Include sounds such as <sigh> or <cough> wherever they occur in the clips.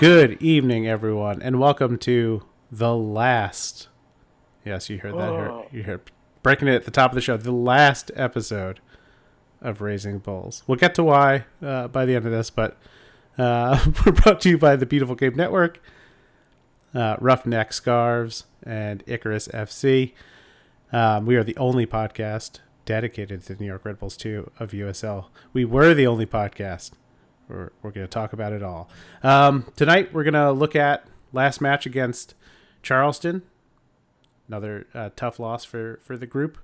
Good evening, everyone, and welcome to the last. Yes, you heard that. Oh. You heard breaking it at the top of the show. The last episode of Raising Bulls. We'll get to why uh, by the end of this, but uh, <laughs> we're brought to you by the Beautiful Game Network, uh, Roughneck Scarves, and Icarus FC. Um, we are the only podcast dedicated to the New York Red Bulls 2 of USL. We were the only podcast. We're, we're going to talk about it all. Um, tonight, we're going to look at last match against Charleston. Another uh, tough loss for, for the group.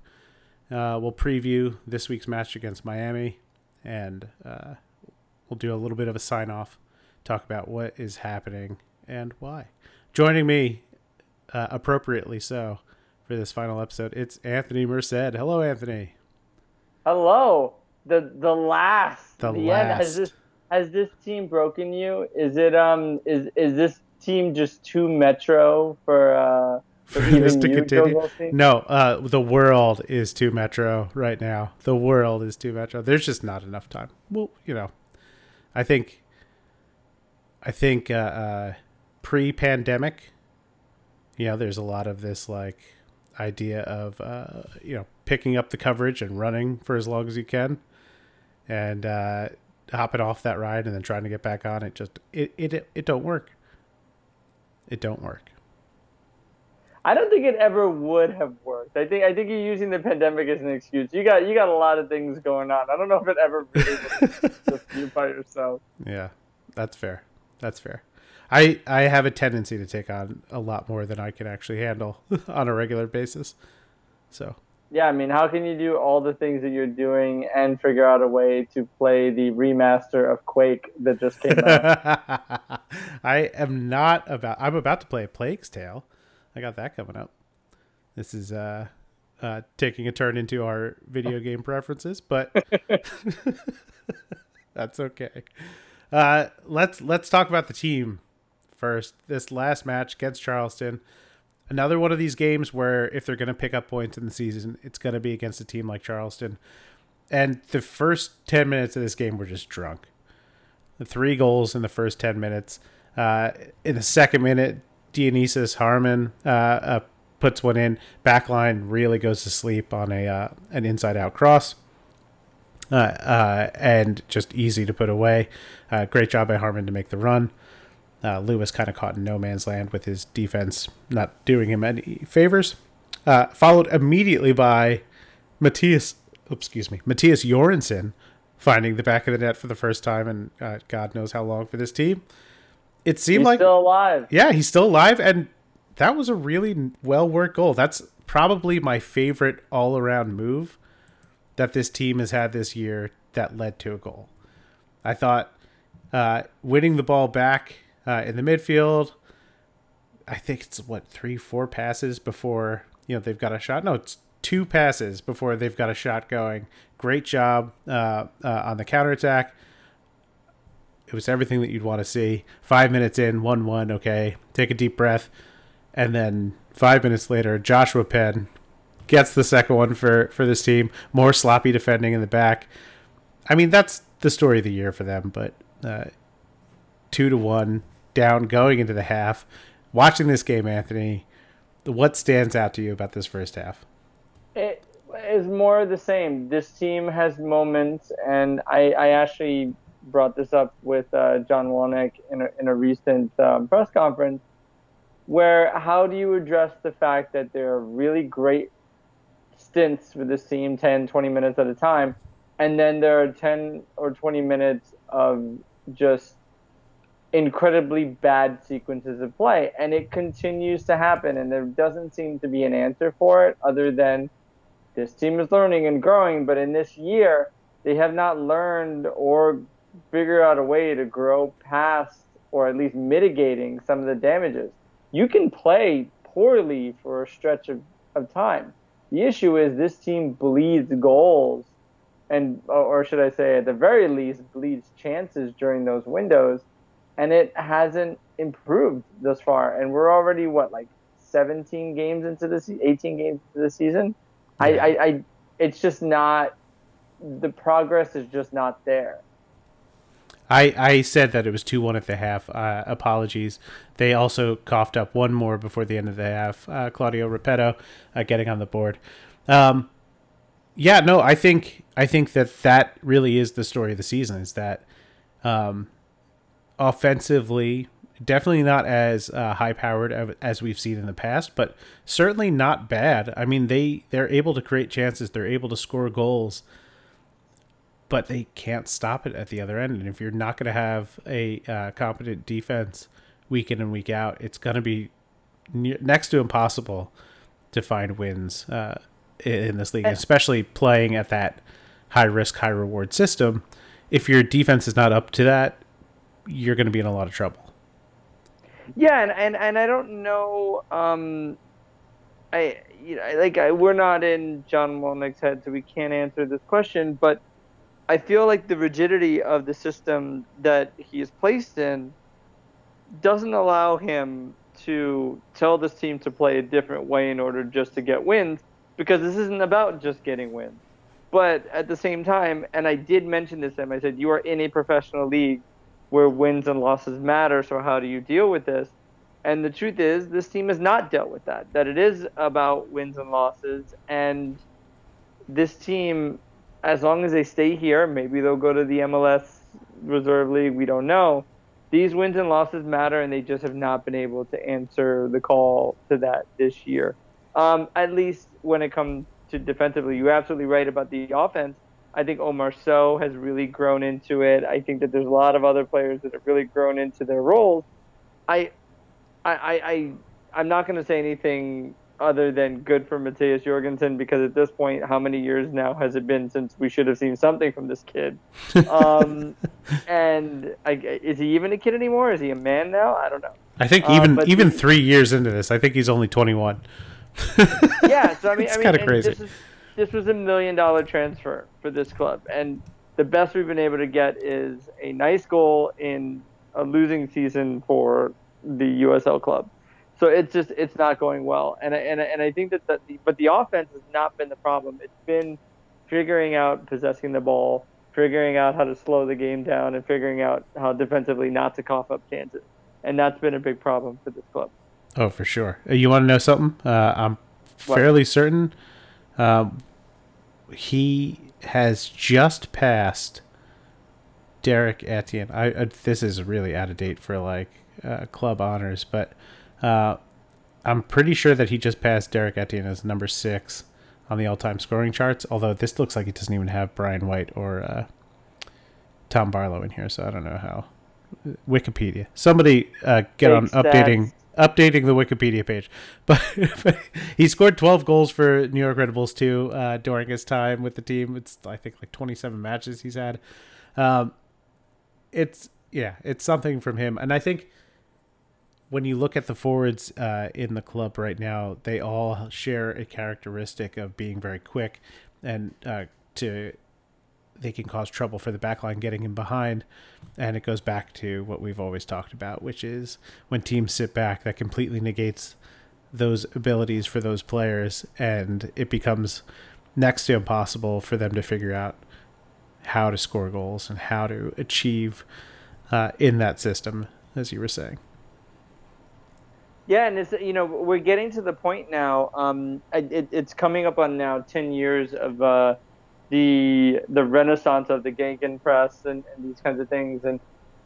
Uh, we'll preview this week's match against Miami, and uh, we'll do a little bit of a sign off, talk about what is happening and why. Joining me, uh, appropriately so, for this final episode, it's Anthony Merced. Hello, Anthony. Hello. The the last. The end. last. Has this team broken you? Is it um is is this team just too metro for uh For <laughs> even this to continue. No, uh, the world is too metro right now. The world is too metro. There's just not enough time. Well, you know, I think, I think uh, uh, pre-pandemic, you know, there's a lot of this like idea of uh, you know picking up the coverage and running for as long as you can, and uh, hopping off that ride and then trying to get back on it. Just it it it it don't work. It don't work. I don't think it ever would have worked. I think I think you're using the pandemic as an excuse. You got you got a lot of things going on. I don't know if it ever really <laughs> just you by yourself. Yeah, that's fair. That's fair. I I have a tendency to take on a lot more than I can actually handle <laughs> on a regular basis. So Yeah, I mean, how can you do all the things that you're doing and figure out a way to play the remaster of Quake that just came out? <laughs> I am not about. I'm about to play a Plague's Tale. I got that coming up. This is uh, uh, taking a turn into our video game preferences, but <laughs> <laughs> that's okay. Uh, let's let's talk about the team first. This last match against Charleston, another one of these games where if they're going to pick up points in the season, it's going to be against a team like Charleston. And the first ten minutes of this game were just drunk. The three goals in the first ten minutes. Uh, in the second minute, Dionysus Harmon uh, uh, puts one in. Backline really goes to sleep on a uh, an inside out cross. Uh, uh, and just easy to put away. Great job by Harmon to make the run. Uh, Lewis kind of caught in no man's land with his defense not doing him any favors. Uh, followed immediately by Matthias, oops, excuse me, Matthias Jorgensen finding the back of the net for the first time in uh, God knows how long for this team. It seemed He's like still alive. yeah, he's still alive, and that was a really well worked goal. That's probably my favorite all around move that this team has had this year that led to a goal. I thought uh, winning the ball back uh, in the midfield. I think it's what three, four passes before you know they've got a shot. No, it's two passes before they've got a shot going. Great job uh, uh, on the counterattack it was everything that you'd want to see. Five minutes in, one one, okay, take a deep breath, and then five minutes later, Joshua Penn gets the second one for for this team. More sloppy defending in the back. I mean, that's the story of the year for them. But uh, two to one down, going into the half. Watching this game, Anthony, what stands out to you about this first half? It is more of the same. This team has moments, and I, I actually brought this up with uh, John Wolyniec in a, in a recent um, press conference, where how do you address the fact that there are really great stints with this team, 10, 20 minutes at a time, and then there are 10 or 20 minutes of just incredibly bad sequences of play, and it continues to happen, and there doesn't seem to be an answer for it other than this team is learning and growing, but in this year, they have not learned or figured out a way to grow past or at least mitigating some of the damages. You can play poorly for a stretch of, of time. The issue is this team bleeds goals, and or should I say, at the very least, bleeds chances during those windows, and it hasn't improved thus far. And we're already what like 17 games into the se- 18 games into the season. I, I, I, it's just not. The progress is just not there. I, I said that it was 2 1 at the half. Uh, apologies. They also coughed up one more before the end of the half. Uh, Claudio Repetto uh, getting on the board. Um, yeah, no, I think I think that that really is the story of the season. Is that um, offensively, definitely not as uh, high powered as we've seen in the past, but certainly not bad. I mean, they they're able to create chances. They're able to score goals but they can't stop it at the other end. And if you're not going to have a uh, competent defense week in and week out, it's going to be next to impossible to find wins uh, in this league, especially playing at that high risk, high reward system. If your defense is not up to that, you're going to be in a lot of trouble. Yeah, and and, and I don't know. Um, I you know, like I, we're not in John Wolyniec's head, so we can't answer this question. But I feel like the rigidity of the system that he is placed in doesn't allow him to tell this team to play a different way in order just to get wins because this isn't about just getting wins. But at the same time, and I did mention this to him, I said, You are in a professional league where wins and losses matter, so how do you deal with this? And the truth is, this team has not dealt with that, that it is about wins and losses. And this team as long as they stay here, maybe they'll go to the MLS Reserve League. We don't know. These wins and losses matter, and they just have not been able to answer the call to that this year. Um, at least when it comes to defensively, you're absolutely right about the offense. I think Omar Sowe has really grown into it. I think that there's a lot of other players that have really grown into their roles. I, I, I, I I'm not going to say anything other than good for Mattias Jorgensen because at this point, how many years now has it been since we should have seen something from this kid? Um, <laughs> and I, is he even a kid anymore? Is he a man now? I don't know. I think even um, even the, three years into this, I think he's only twenty one. <laughs> yeah, so I mean, it's I mean, kind of crazy. This, is, this was a million dollar transfer for this club, and the best we've been able to get is a nice goal in a losing season for the USL club. So it's just it's not going well, and and and I think that the but the offense has not been the problem. It's been figuring out possessing the ball, figuring out how to slow the game down, and figuring out how defensively not to cough up chances, and that's been a big problem for this club. Oh, for sure. Uh, you want to know something? Uh, I'm fairly what? certain um, he has just passed Derek Etienne. I, I, this is really out of date for like uh, club honors, but uh, I'm pretty sure that he just passed Derek Etienne as number six on the all-time scoring charts. Although this looks like he doesn't even have Brian White or uh, Tom Barlow in here, so I don't know how. Wikipedia. Somebody uh, get Big on stats. updating updating the Wikipedia page. <laughs> But, he scored 12 goals for New York Red Bulls too uh, during his time with the team. It's I think like 27 matches he's had. Um, it's yeah, it's something from him, and I think when you look at the forwards uh, in the club right now, they all share a characteristic of being very quick and uh, to they can cause trouble for the backline getting in behind. And it goes back to what we've always talked about, which is when teams sit back, that completely negates those abilities for those players, and it becomes next to impossible for them to figure out how to score goals and how to achieve uh, in that system, as you were saying. Yeah, and it's you know we're getting to the point now. Um, it, it's coming up on now ten years of uh, the the renaissance of the Gegenpress and, and these kinds of things, and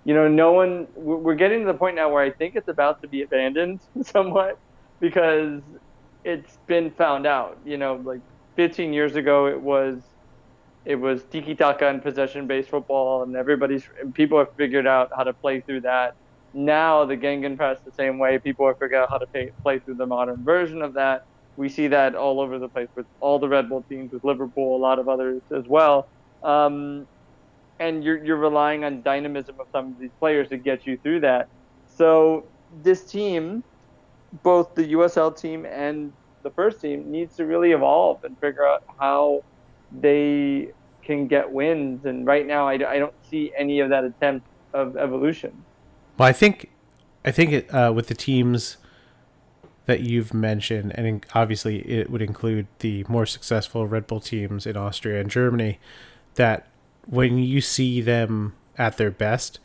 you know no one we're getting to the point now where I think it's about to be abandoned <laughs> somewhat because it's been found out. You know, like 15 years ago, it was it was tiki taka and possession based football, and everybody's people have figured out how to play through that now the Gegenpress the same way. People have figured out how to pay, play through the modern version of that. We see that all over the place with all the Red Bull teams, with Liverpool, a lot of others as well. Um, and you're, you're relying on dynamism of some of these players to get you through that. So this team, both the USL team and the first team, needs to really evolve and figure out how they can get wins. And right now, I, I don't see any of that attempt of evolution. Well, I think, I think uh, with the teams that you've mentioned, and obviously it would include the more successful Red Bull teams in Austria and Germany, that when you see them at their best,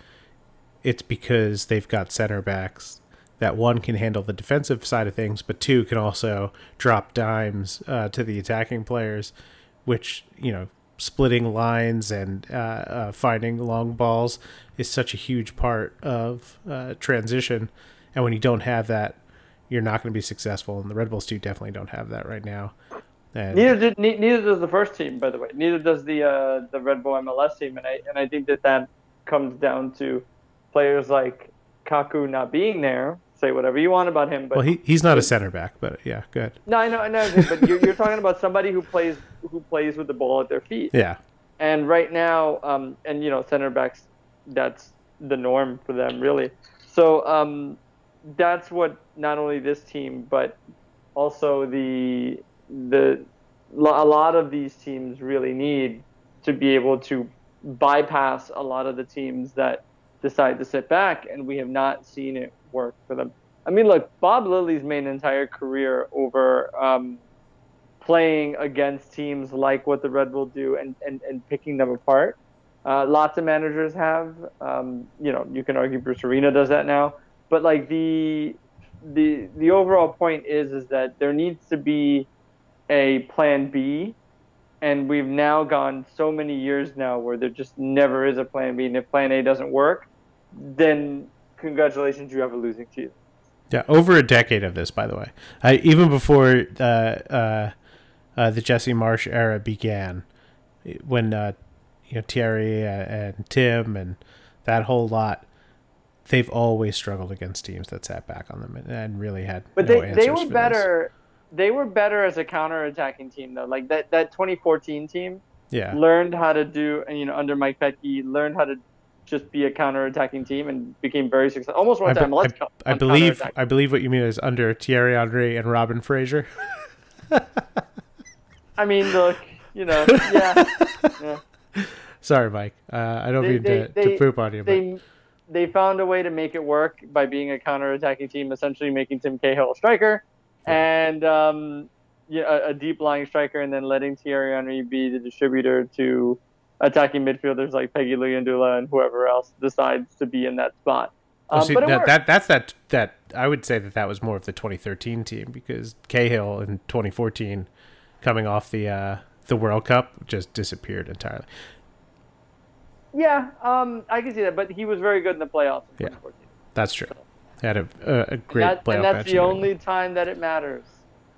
it's because they've got center backs that one can handle the defensive side of things, but two can also drop dimes uh, to the attacking players, which you know splitting lines and uh, uh, finding long balls is such a huge part of uh, transition. And when you don't have that, you're not going to be successful. And the Red Bulls two definitely don't have that right now. And neither did neither does the first team, by the way. Neither does the uh, the Red Bull MLS team, and I and I think that that comes down to players like Kaku not being there. Say whatever you want about him, but well, he, he's not a center back, but yeah, good. No, I know, I know, but you're, you're talking about somebody who plays who plays with the ball at their feet. Yeah. And right now, um, and you know, center backs, that's the norm for them, really. So um, that's what not only this team, but also the the a lot of these teams really need to be able to bypass a lot of the teams that decide to sit back, and we have not seen it work for them. I mean, look, Bob Lilley's made an entire career over um, playing against teams like what the Red Bull do and, and, and picking them apart. Uh, lots of managers have. Um, you know, you can argue Bruce Arena does that now, but like the the the overall point is is that there needs to be a plan B, and we've now gone so many years now where there just never is a plan B, and if plan A doesn't work, then congratulations, you have a losing team. Yeah, over a decade of this, by the way. I, even before uh, uh, uh, the Jesse Marsch era began, when uh, you know Thierry and Tim and that whole lot, they've always struggled against teams that sat back on them and, and really had. But no they they were better. This. They were better as a counter-attacking team though. Like that that 2014 team. Yeah. Learned how to do, and you know, under Mike Petke, learned how to just be a counter-attacking team and became very successful. Almost one time. Let's go. I believe I believe what you mean is under Thierry Henry and Robin Fraser. <laughs> I mean, look, you know, <laughs> yeah. yeah. Sorry, Mike. Uh, I don't they, mean they, to, they, to poop on you. But. They found a way to make it work by being a counter-attacking team, essentially making Tim Cahill a striker, and um, yeah, a, a deep lying striker, and then letting Thierry Henry be the distributor to attacking midfielders like Péguy Luyindula and whoever else decides to be in that spot. Um, see, that, that, that's that that I would say that that was more of the 2013 team because Cahill in 2014 coming off the uh, the World Cup just disappeared entirely. Yeah, um, I can see that, but he was very good in the playoffs. In yeah, that's true. He had a, a, a great and that, playoff. And that's the only time that it matters.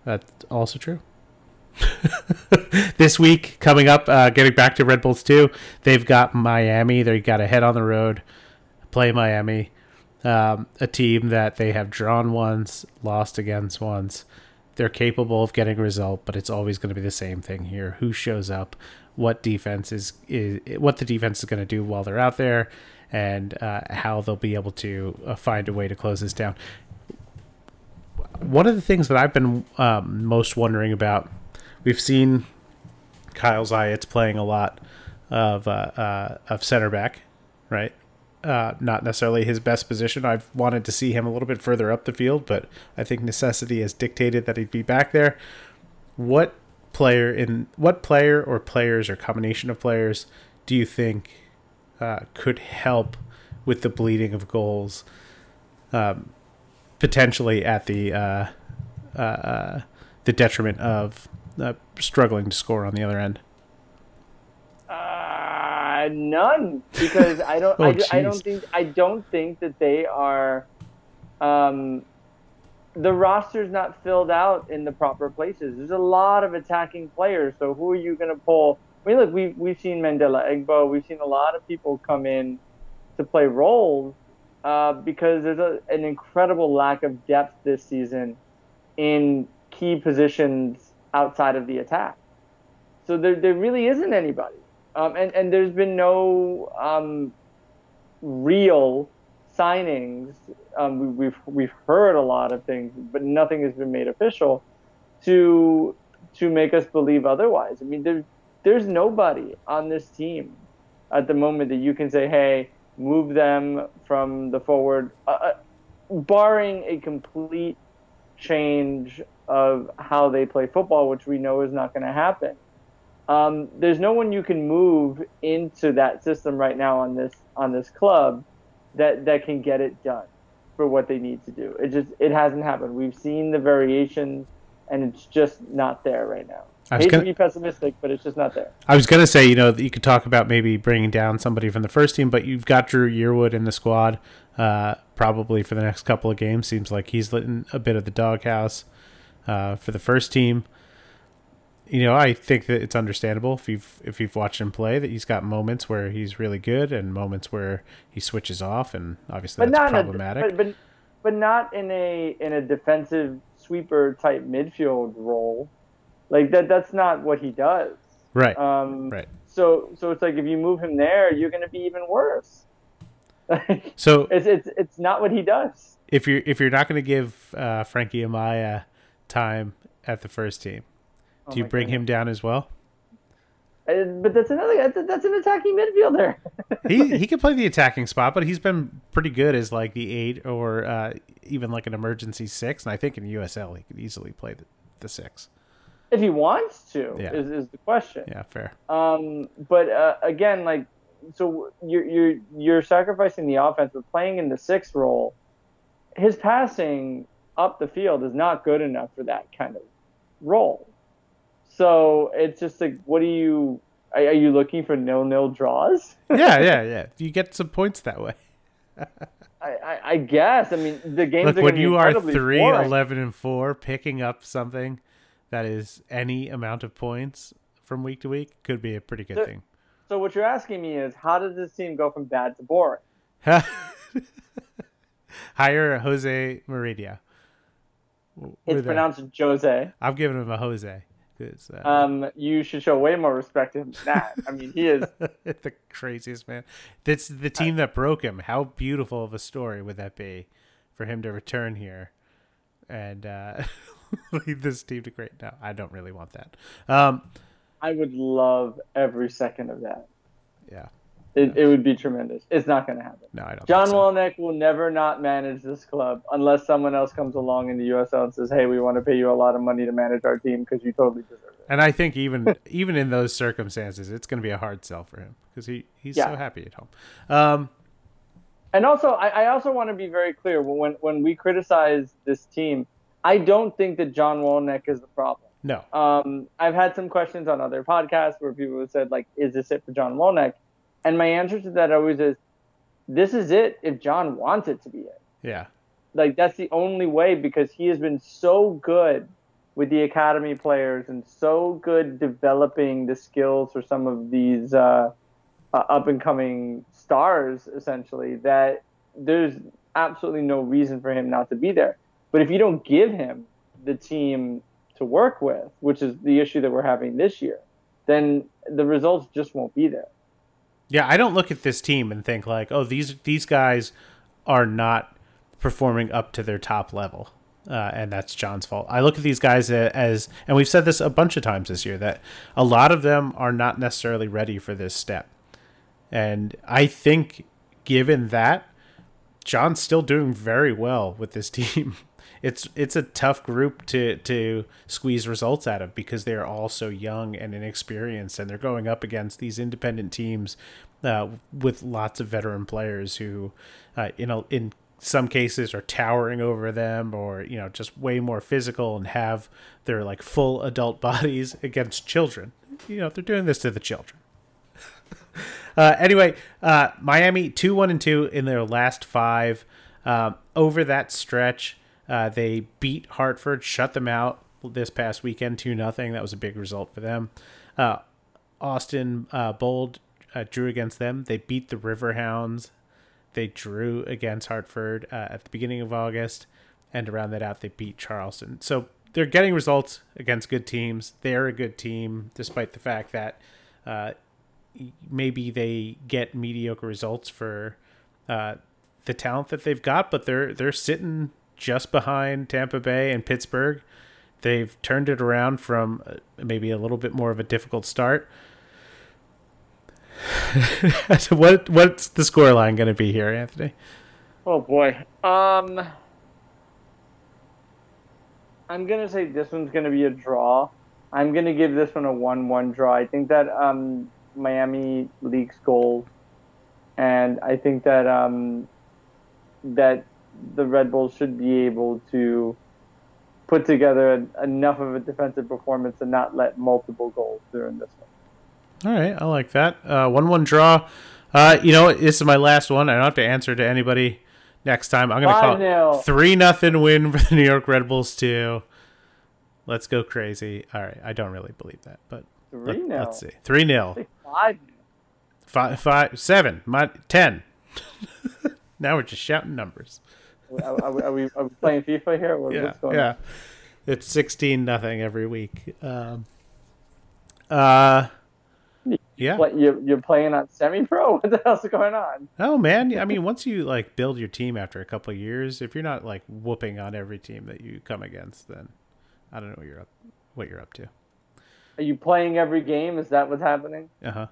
That's also true. <laughs> this week coming up, uh, getting back to Red Bulls 2, they've got Miami. They've got to head on the road, play Miami, um, a team that they have drawn once, lost against once. They're capable of getting a result, but it's always going to be the same thing here: who shows up, what defense is, is what the defense is going to do while they're out there, and uh, how they'll be able to uh, find a way to close this down. One of the things that I've been um, most wondering about we've seen Kyle Zajec playing a lot of uh, uh, of center back, right? Uh, not necessarily his best position. I've wanted to see him a little bit further up the field, but I think necessity has dictated that he'd be back there. What player in what player or players or combination of players do you think uh, could help with the bleeding of goals, um, potentially at the uh, uh, uh the detriment of uh, struggling to score on the other end? Uh, none, because I don't. <laughs> oh, I, I, don't think. I don't think that they are. Um, the roster's not filled out in the proper places. There's a lot of attacking players. So who are you going to pull? I mean, look, we've we've seen Mandela Egbo. We've seen a lot of people come in to play roles uh, because there's a, an incredible lack of depth this season in key positions outside of the attack. So there, there really isn't anybody. Um, and, and there's been no um, real signings. Um, we, we've, we've heard a lot of things, but nothing has been made official to, to make us believe otherwise. I mean, there, there's nobody on this team at the moment that you can say, hey, move them from the forward, uh, uh barring a complete change of how they play football, which we know is not going to happen. Um, there's no one you can move into that system right now on this on this club that that can get it done for what they need to do. It just it hasn't happened. We've seen the variations, and it's just not there right now. I hate gonna- to be pessimistic, but it's just not there. I was gonna say, you know, that you could talk about maybe bringing down somebody from the first team, but you've got Dru Yearwood in the squad, uh, probably for the next couple of games. Seems like he's lit in a bit of the doghouse uh, for the first team. You know, I think that it's understandable if you've if you've watched him play that he's got moments where he's really good and moments where he switches off, and obviously but that's not problematic. A, but, but but not in a in a defensive sweeper type midfield role. Like that that's not what he does. right, Um, right. So so it's like if you move him there, you're going to be even worse. Like, <laughs> So it's it's it's not what he does. if you're if you're not going to give uh, Frankie Amaya time at the first team, Oh do you bring him down as well? Uh, But that's another that's, that's an attacking midfielder. he <laughs> he can play the attacking spot, but he's been pretty good as like the eight or uh, even like an emergency six. And I think in USL he could easily play the, the six. if he wants to, Yeah. is, is the question. Yeah, fair. Um, but uh, again, like, so you're you're you're sacrificing the offense, but playing in the sixth role, his passing up the field is not good enough for that kind of role. So it's just like, what do you? Are, are you looking for nil nil draws? <laughs> Yeah, yeah, yeah. You get some points that way. <laughs> I, I, I guess. I mean, the games Look, when you are 3, boring. 11, and 4, picking up something that is any amount of points from week to week could be a pretty good So- thing. So what you're asking me is, how does this team go from bad to boring? <laughs> Hire Jose Mourinho. We're It's there. pronounced Jose. I'm giving him a Jose. 'Cause, uh, Um, you should show way more respect to him than that. I mean, he is <laughs> the craziest man. That's the team that broke him. How beautiful of a story would that be for him to return here and uh, <laughs> lead this team to great? No, I don't really want that. Um, I would love every second of that. yeah, It, it would be tremendous. It's not going to happen. no, I don't. John think so. Will never not manage this club unless someone else comes along in the USL and says, "Hey, we want to pay you a lot of money to manage our team because you totally deserve it." And I think even <laughs> even in those circumstances, it's going to be a hard sell for him because he, he's Yeah. so happy at home. Um, And also, I, I also want to be very clear when when we criticize this team, I don't think that John Wolyniec is the problem. no, Um, I've had some questions on other podcasts where people have said, like, is this it for John Wolyniec? And my answer to that always is, this is it if John wants it to be it. yeah, Like, that's the only way because he has been so good with the academy players and so good developing the skills for some of these uh, uh, up and coming stars, essentially, that there's absolutely no reason for him not to be there. But if you don't give him the team to work with, which is the issue that we're having this year, then the results just won't be there. Yeah. I don't look at this team and think like, oh, these these guys are not performing up to their top level. Uh, and that's John's fault. I look at these guys as, and we've said this a bunch of times this year, that a lot of them are not necessarily ready for this step. And I think, given that, John's still doing very well with this <laughs> team. It's it's a tough group to to squeeze results out of because they are all so young and inexperienced, and they're going up against these independent teams uh, with lots of veteran players who, uh, in a, in some cases, are towering over them, or you know, just way more physical and have their like full adult <laughs> bodies against children. You know, they're doing this to the children. <laughs> Uh, anyway, uh, Miami two one and two in their last five. Um, over that stretch, uh, they beat Hartford, shut them out this past weekend two nothing. That was a big result for them. Uh, Austin uh, Bold uh, drew against them. They beat the Riverhounds. They drew against Hartford uh, at the beginning of August, and to round that out, they beat Charleston. So they're getting results against good teams. They're a good team, despite the fact that uh, maybe they get mediocre results for the talent that they've got, but they're they're sitting just behind Tampa Bay and Pittsburgh. They've turned it around from uh, maybe a little bit more of a difficult start. <laughs> so what what's the score line going to be here, Anthony? Oh boy. Um I'm gonna say this one's gonna be a draw. I'm gonna give this one a one-one draw. I think that um, Miami leaks goals, and I think that um, that the Red Bulls should be able to put together enough of a defensive performance and not let multiple goals through in this one. All right, I like that. Uh, one-one draw. Uh, you know, this is my last one. I don't have to answer to anybody next time. I'm gonna call three nothing win for the New York Red Bulls too. Let's go crazy. All right, I don't really believe that, but three let, us see. Three nil. Five. Five, five, seven, my, ten. <laughs> now we're just shouting numbers. Are, are, we, are, we, are, we, playing FIFA here? What, yeah, yeah. On? It's sixteen nothing every week. Um, uh, yeah. What, you're, you're playing on semi pro? <laughs> What the hell's going on? Oh, man. I mean, once you like build your team after a couple of years, if you're not like whooping on every team that you come against, then I don't know what you're up, what you're up to. Are you playing every game? Is that what's happening? Uh huh.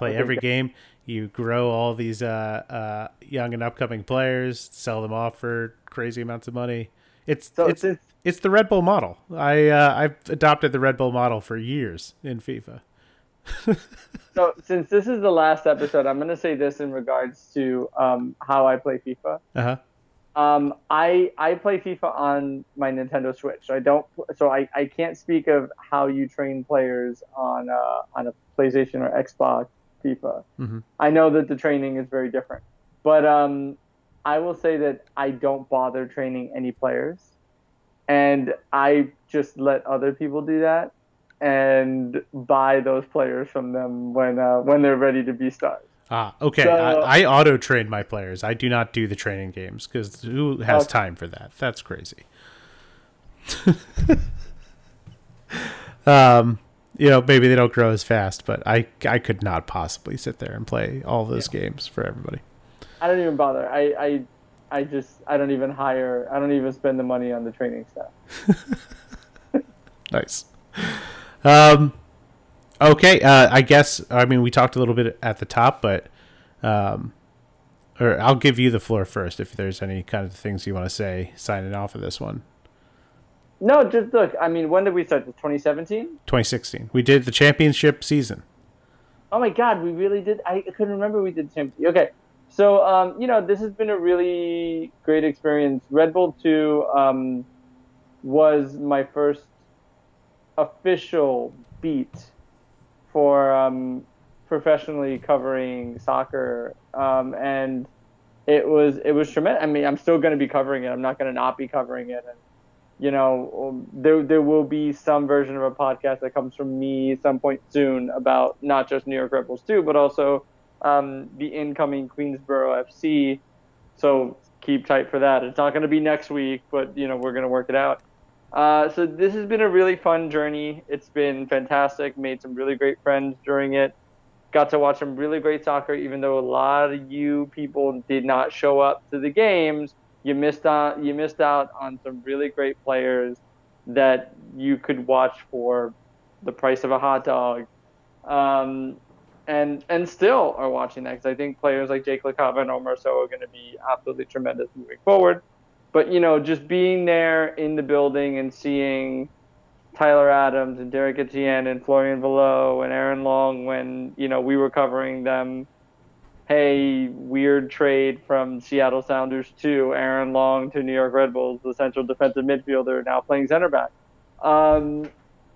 Play every game. You grow all these uh, uh, young and upcoming players, sell them off for crazy amounts of money. It's so it's, it's, it's the Red Bull model. I uh, I've adopted the Red Bull model for years in FIFA. <laughs> so since this is the last episode, I'm gonna say this in regards to um, how I play FIFA. Uh-huh. Um, I I play FIFA on my Nintendo Switch. So I don't. So I, I can't speak of how you train players on uh, on a PlayStation or Xbox FIFA. Mm-hmm. I know that the training is very different, but um, I will say that I don't bother training any players, and I just let other people do that and buy those players from them when uh, when they're ready to be stars. Ah, okay. So, I, I auto train my players. I do not do the training games because who has okay. time for that? That's crazy. <laughs> um, you know, maybe they don't grow as fast, but I I could not possibly sit there and play all those yeah. games for everybody. I don't even bother. I, I I just I don't even hire. I don't even spend the money on the training staff. <laughs> nice. Um, okay, uh, I guess. I mean, we talked a little bit at the top, but um, or I'll give you the floor first if there's any kind of things you want to say signing off of this one. No, just look. I mean, when did we start? 2017. 2016. We did the championship season. Oh my God, we really did. I couldn't remember we did championship. Okay, so um, you know, this has been a really great experience. Red Bull Two um, was my first official beat for um, professionally covering soccer, um, and it was it was tremendous. I mean, I'm still going to be covering it. I'm not going to not be covering it, and you know, um, there there will be some version of a podcast that comes from me some point soon about not just New York Rebels too, but also um, the incoming Queensboro FC. So keep tight for that. It's not going to be next week, but you know we're going to work it out. Uh, so this has been a really fun journey. It's been fantastic. Made some really great friends during it. Got to watch some really great soccer, even though a lot of you people did not show up to the games. You missed out. You missed out on some really great players that you could watch for the price of a hot dog, um, and and still are watching that because I think players like Jake LaCava and Omar Sowe are going to be absolutely tremendous moving forward but you know, just being there in the building and seeing Tyler Adams and Derek Etienne and Florian Valot and Aaron Long when you know we were covering them. Hey, weird trade from Seattle Sounders to Aaron Long to New York Red Bulls, the central defensive midfielder now playing center back. Um,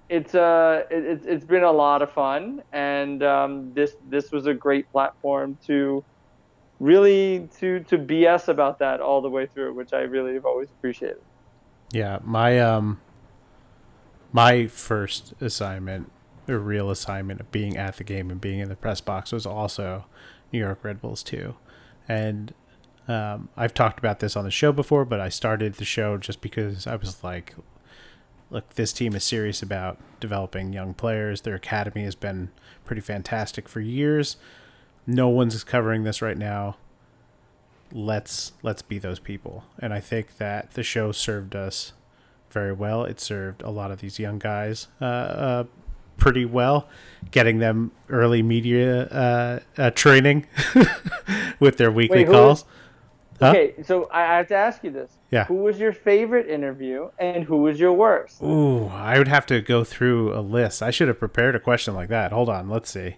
it's uh, it, it's been a lot of fun, and um, this this was a great platform to really to to BS about that all the way through, which I really have always appreciated. Yeah, my um my first assignment, a real assignment of being at the game and being in the press box was also New York Red Bulls too. And um, I've talked about this on the show before, but I started the show just because I was like, look, this team is serious about developing young players. Their academy has been pretty fantastic for years no one's covering this right now. Let's let's be those people. And I think that the show served us very well. It served a lot of these young guys uh, uh, pretty well, getting them early media uh, uh training <laughs> with their weekly Wait, calls. Huh? Okay, so I I have to ask you this. Yeah. Who was your favorite interview and who was your worst? Ooh, I would have to go through a list. I should have prepared a question like that. Hold on, let's see.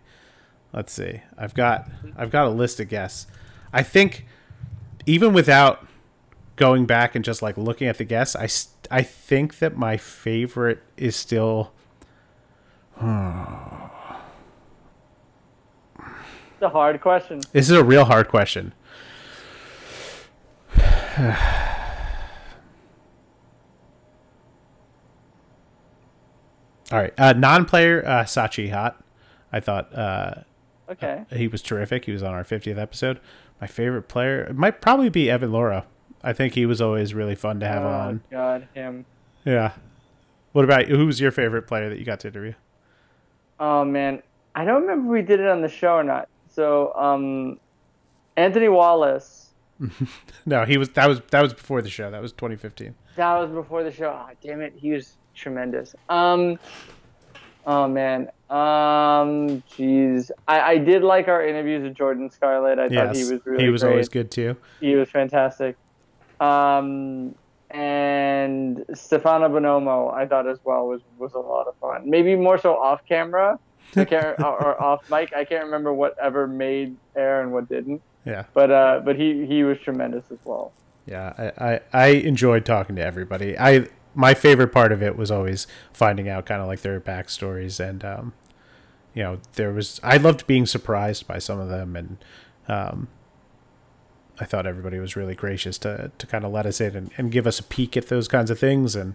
Let's see. I've got I've got a list of guests. I think even without going back and just like looking at the guests, I I think that my favorite is still It's a hard question. This is a real hard question. <sighs> All right, uh, non-player uh, Sachi Hot. I thought uh, Okay. he was terrific. He was on our 50th episode. My favorite player it might probably be Evan Louro. I think he was always really fun to have oh on. God, him. Yeah. What about who was your favorite player that you got to interview? Oh man, I don't remember if we did it on the show or not. So, um, Anthony Wallace. <laughs> No, he was that was that was before the show. That was 2015. That was before the show. Oh, damn it, he was tremendous. Um, oh man. Um, jeez, I, I did like our interviews with Jordan Scarlett. I thought he was really he was great. always good too. He was fantastic. Um, and Stefano Bonomo, I thought as well was was a lot of fun. Maybe more so off camera, I can't <laughs> or, or off mic. I can't remember whatever made air and what didn't. Yeah. But uh, but he he was tremendous as well. Yeah, I, I, I enjoyed talking to everybody. I my favorite part of it was always finding out kind of like their backstories and um, you know there was I loved being surprised by some of them and um, I thought everybody was really gracious to to kind of let us in and, and give us a peek at those kinds of things and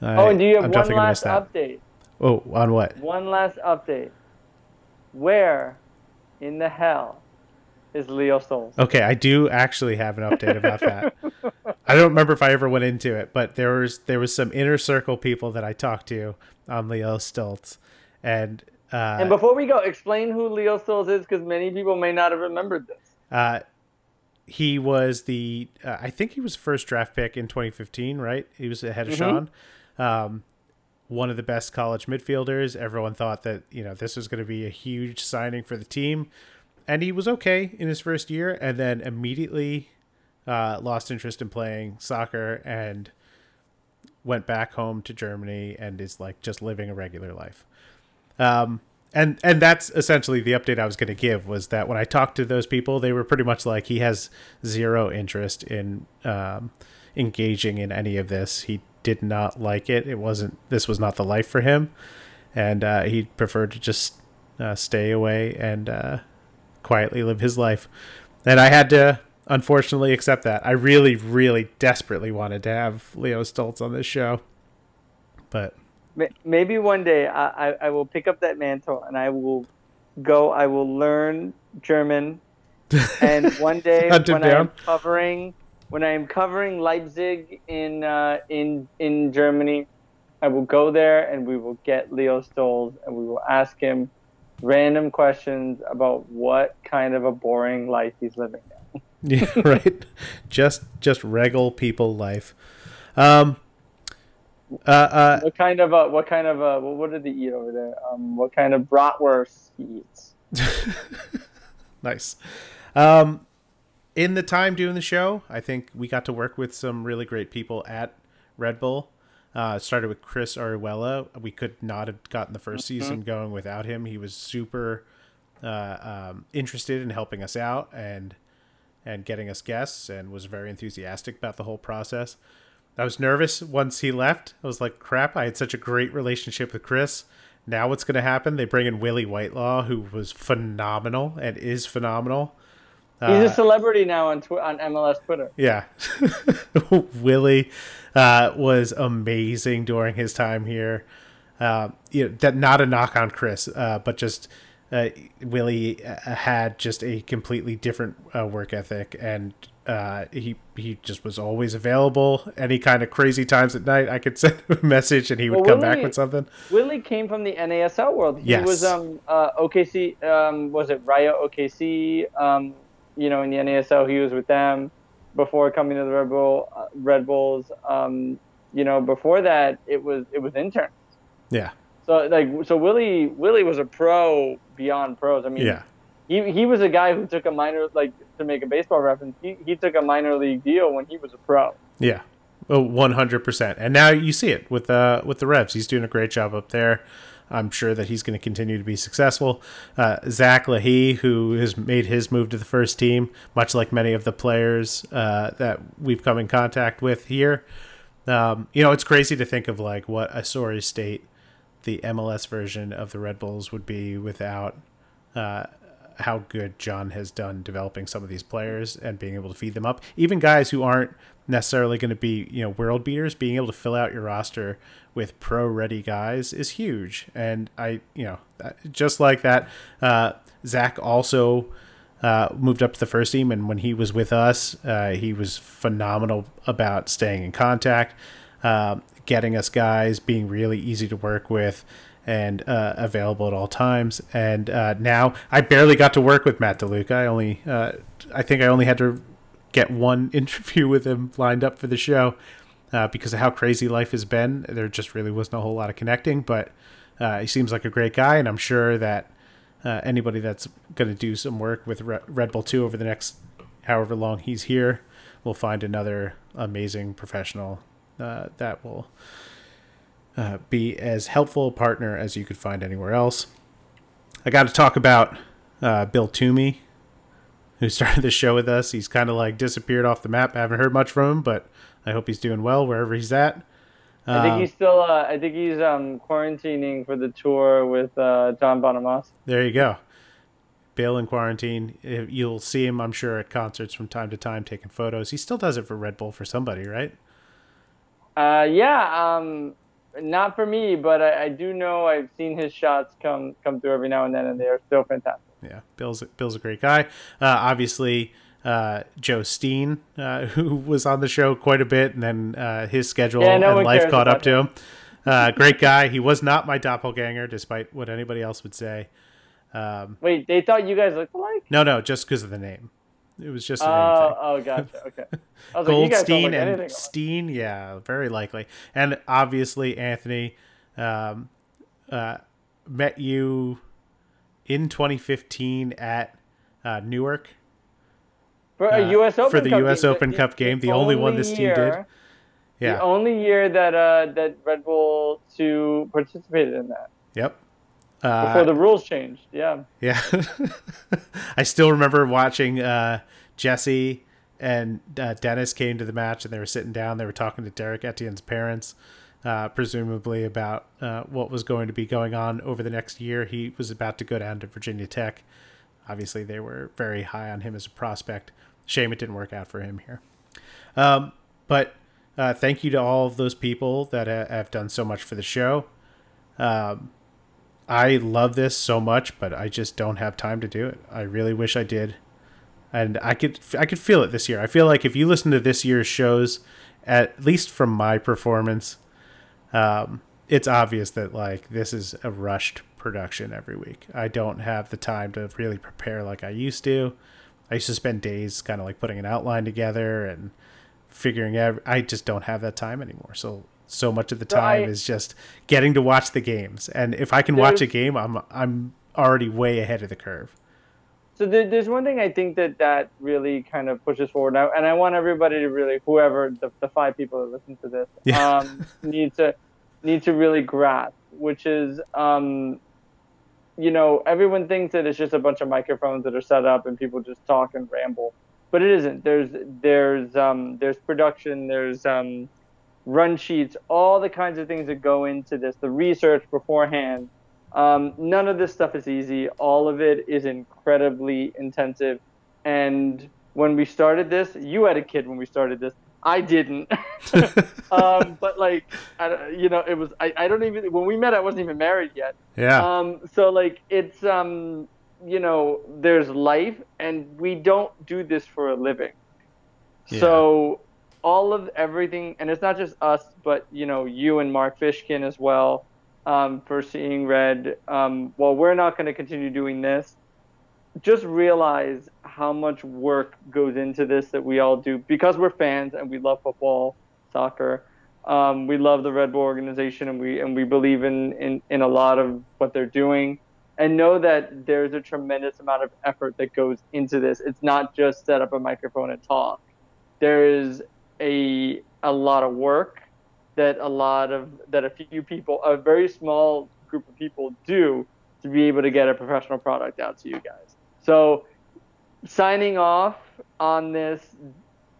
I, oh, and do you have I'm one definitely gonna miss last update? Oh, on what? One last update. Where in the hell is Leo Stolz? Okay, I do actually have an update about that. I don't remember if I ever went into it, but there was there was some inner circle people that I talked to on Leo Stolz, and uh, And before we go, explain who Leo Stolz is, because many people may not have remembered this. uh, he was the uh, I think he was first draft pick in 2015, right? He was ahead of Sean. Um, one of the best college midfielders. Everyone thought that you know this was going to be a huge signing for the team, and he was okay in his first year, and then immediately uh, lost interest in playing soccer and went back home to Germany and is like just living a regular life. Um, and and that's essentially the update I was going to give was that when I talked to those people, they were pretty much like he has zero interest in um, engaging in any of this. He did not like it. It wasn't. This was not the life for him, and uh, he preferred to just uh, stay away and uh, quietly live his life. And I had to unfortunately accept that. I really, really desperately wanted to have Leo Stolz on this show, but Maybe one day I, I, I will pick up that mantle and I will go. I will learn German, <laughs> and one day when I am covering when I am covering Leipzig in uh, in in Germany, I will go there and we will get Leo Stolz and we will ask him random questions about what kind of a boring life he's living. <laughs> Yeah, right. Just just regal people life. Um uh uh What kind of a what kind of a what, what did he eat over there? Um, what kind of bratwurst he eats? <laughs> nice. Um in the time doing the show, I think we got to work with some really great people at Red Bull. Uh, started with Chris Ariwella. We could not have gotten the 1st season going without him. He was super uh, um, interested in helping us out and and getting us guests, and was very enthusiastic about the whole process. I was nervous once he left. I was like, "Crap! I had such a great relationship with Chris. Now what's going to happen? They bring in Willie Whitelaw, who was phenomenal and is phenomenal. He's Uh, a celebrity now on tw- on MLS Twitter. yeah. <laughs> Willie uh, was amazing during his time here. Uh, you know, that not a knock on Chris, uh, but just uh, Willie uh, had just a completely different uh, work ethic, and uh, he he just was always available. Any kind of crazy times at night, I could <laughs> send him a message, and he would Well, come back with something. Willie came from the NASL world. He Yes. was um uh, OKC um was it Rayo OKC um you know in the NASL he was with them before coming to the Red Bull uh, Red Bulls um you know before that it was it was interns. Yeah, So like so Willie Willie was a pro beyond pros. I mean yeah, he he was a guy who took a minor like to make a baseball reference. He he took a minor league deal when he was a pro. Yeah, oh, one hundred percent. And now you see it with uh with the Revs. He's doing a great job up there. I'm sure that he's going to continue to be successful. Uh, Zach Lahey, who has made his move to the first team, much like many of the players uh, that we've come in contact with here. Um, you know, it's crazy to think of like what a sorry state the MLS version of the Red Bulls would be without uh, how good John has done developing some of these players and being able to feed them up. Even guys who aren't necessarily going to be you know world beaters, being able to fill out your roster with pro ready guys is huge. And I you know just like that, uh, Zach also. Uh, moved up to the first team, and when he was with us, uh, he was phenomenal about staying in contact, uh, getting us guys, being really easy to work with, and uh, available at all times. And uh, now I barely got to work with Matt DeLuca. I only, uh, I think I only had to get one <laughs> interview with him lined up for the show because of how crazy life has been. There just really wasn't a whole lot of connecting, but he seems like a great guy, and I'm sure that uh, anybody that's going to do some work with Red Bull 2 over the next however long he's here will find another amazing professional uh, that will uh, be as helpful a partner as you could find anywhere else. I got to talk about uh, Bill Toomey, who started the show with us. He's kind of like disappeared off the map. I haven't heard much from him, but I hope he's doing well wherever he's at. I think he's still. Uh, I think he's um, quarantining for the tour with uh, John Bonamassa. There you go. Bill in quarantine. You'll see him, I'm sure, at concerts from time to time taking photos. He still does it for Red Bull for somebody, right? Uh, yeah. Um, not for me, but I, I, do know I've seen his shots come come through every now and then, and they are still fantastic. Yeah, Bill's Bill's a great guy. Uh, obviously, uh, Joe Steen, uh, <laughs> who was on the show quite a bit, and then uh, his schedule yeah, no and life caught up to him. Uh, great guy. He was not my doppelganger, despite what anybody else would say. Um, Wait, they thought you guys looked alike? No, no, just because of the name. It was just a uh, Oh, gotcha. <laughs> Okay. Goldstein like, and Steen, yeah, very likely. And obviously, Anthony um, uh, met you in 2015 at uh, Newark for a U.S. Uh, Open for the Cup U.S. game. Cup the, game, the, the only, only one this year, team did. Yeah, the only year that uh, that Red Bull two participated in that. Yep. Uh, Before the rules changed, yeah. Yeah, <laughs> I still remember watching uh, Jesse and uh, Dennis came to the match, and they were sitting down. They were talking to Derrick Etienne's parents, uh, presumably about uh, what was going to be going on over the next year. He was about to go down to Virginia Tech. Obviously, they were very high on him as a prospect. Shame it didn't work out for him here. Um, but uh, thank you to all of those people that have done so much for the show. Um, I love this so much, but I just don't have time to do it. I really wish I did. And I could I could feel it this year. I feel like if you listen to this year's shows, at least from my performance, um, it's obvious that like this is a rushed production every week. I don't have the time to really prepare like I used to. I used to spend days kind of like putting an outline together and figuring out. I just don't have that time anymore. So so much of the time is just getting to watch the games. And if I can watch a game, I'm I'm already way ahead of the curve. So there's one thing I think that that really kind of pushes forward now, and I want everybody to really, whoever the, the five people that listen to this, <laughs> yeah. um, need to need to really grasp, which is um, you know, everyone thinks that it's just a bunch of microphones that are set up and people just talk and ramble, but it isn't. There's there's um, there's production, there's um, run sheets, all the kinds of things that go into this, the research beforehand. Um, none of this stuff is easy. All of it is incredibly intensive. And when we started this, you had a kid when we started this. I didn't. <laughs> um, but like, I, you know, it was, I, I don't even, when we met, I wasn't even married yet. Yeah. Um, so like, it's, um, you know, there's life and we don't do this for a living. Yeah. So all of everything, and it's not just us, but, you know, you and Mark Fishkin as well, um, for seeing red. Um, well, we're not going to continue doing this just realize how much work goes into this that we all do because we're fans and we love football, soccer. Um, we love the Red Bull organization and we and we believe in, in, in a lot of what they're doing. and know that there's a tremendous amount of effort that goes into this. It's not just set up a microphone and talk. There is a a lot of work that a lot of that a few people, a very small group of people do to be able to get a professional product out to you guys. So signing off on this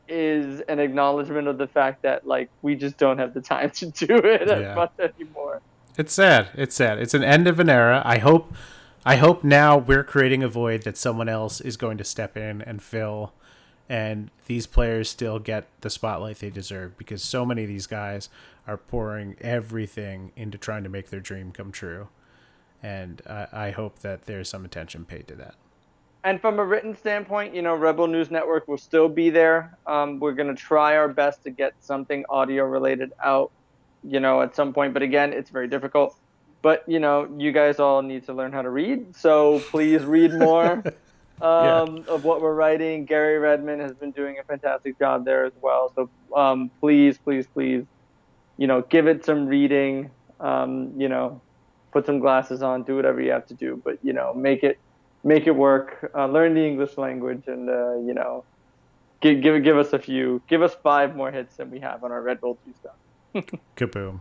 is an acknowledgement of the fact that like we just don't have the time to do it yeah. as much anymore. It's sad. It's sad. It's an end of an era. I hope I hope now we're creating a void that someone else is going to step in and fill and these players still get the spotlight they deserve because so many of these guys are pouring everything into trying to make their dream come true. And I hope that there's some attention paid to that. And from a written standpoint, you know, Rebel News Network will still be there. Um, we're going to try our best to get something audio related out, you know, at some point. But again, it's very difficult. But, you know, you guys all need to learn how to read. So please read more. <laughs> um, yeah. of what we're writing. Gary Redmond has been doing a fantastic job there as well. So um, please, please, please, you know, give it some reading. Um, you know, put some glasses on, do whatever you have to do, but you know, make it make it work. Uh, learn the English language, and uh, you know, give give give us a few, give us five more hits than we have on our Red Bull two stuff. <laughs> Kaboom!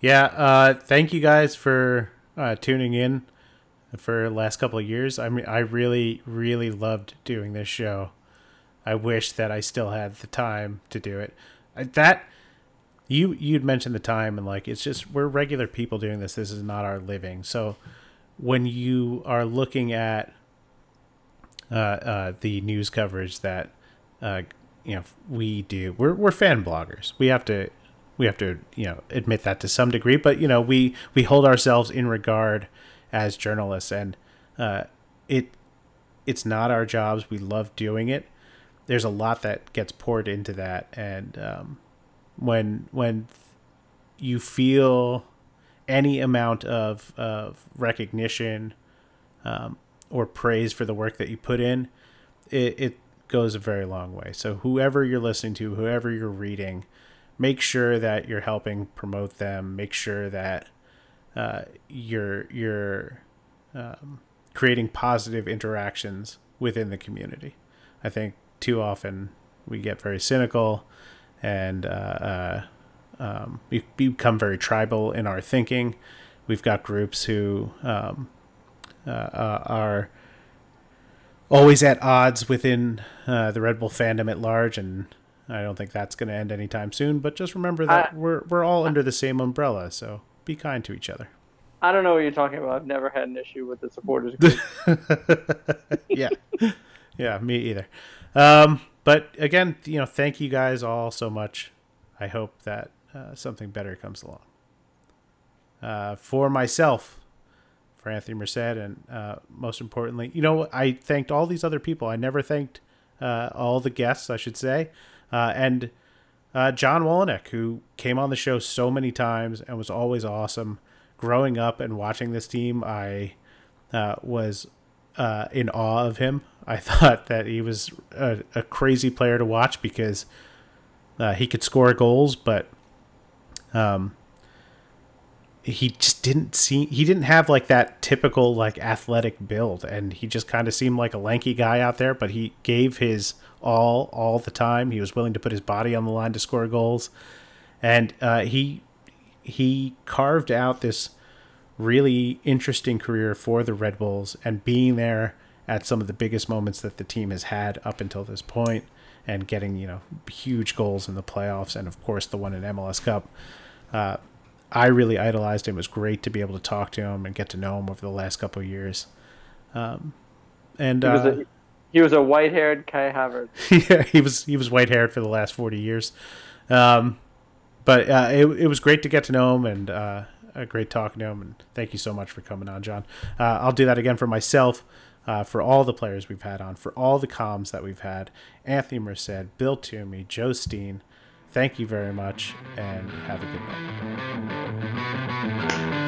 Yeah, uh, thank you guys for uh, tuning in for last couple of years. I mean, I really, really loved doing this show. I wish that I still had the time to do it. That you you'd mentioned the time and like it's just we're regular people doing this. This is not our living. So when you are looking at uh, uh, the news coverage that uh, you know we do, we're we're fan bloggers. We have to we have to you know admit that to some degree, but you know we we hold ourselves in regard as journalists, and uh, it it's not our jobs. We love doing it. There's a lot that gets poured into that, and um, when when you feel any amount of of recognition um, or praise for the work that you put in, it, it goes a very long way. So whoever you're listening to, whoever you're reading, make sure that you're helping promote them. Make sure that uh, you're you're um, creating positive interactions within the community. I think too often we get very cynical and uh, uh, um, we become very tribal in our thinking. We've got groups who um, uh, uh, are always at odds within uh, the Red Bull fandom at large, and I don't think that's going to end anytime soon. But just remember that we're we're all under the same umbrella, so be kind to each other. I don't know what you're talking about. I've never had an issue with the supporters <laughs> group. yeah, yeah, me either. Um, but again, you know, thank you guys all so much. I hope that uh, something better comes along. Uh, for myself, for Anthony Merced, and uh, most importantly, you know, I thanked all these other people. I never thanked uh, all the guests, I should say, uh, and uh, John Wolyniec, who came on the show so many times and was always awesome growing up and watching this team, I uh, was uh, in awe of him. I <laughs> thought that he was a, a crazy player to watch because uh, he could score goals, but um, he just didn't seem he didn't have like that typical like athletic build, and he just kind of seemed like a lanky guy out there. But he gave his all all the time. He was willing to put his body on the line to score goals, and uh, he he carved out this really interesting career for the Red Bulls and being there at some of the biggest moments that the team has had up until this point and getting, you know, huge goals in the playoffs and of course the one in MLS Cup. Uh, I really idolized him. It was great to be able to talk to him and get to know him over the last couple of years. Um, and uh, he was a white-haired Kai Havertz. <laughs> yeah, he was he was white-haired for the last forty years. Um, but uh, it, it was great to get to know him and uh, great talking to him. And thank you so much for coming on, John. Uh, I'll do that again for myself, uh, for all the players we've had on, for all the comms that we've had Anthony Merced, Bill Toomey, Joe Steen. Thank you very much and have a good night.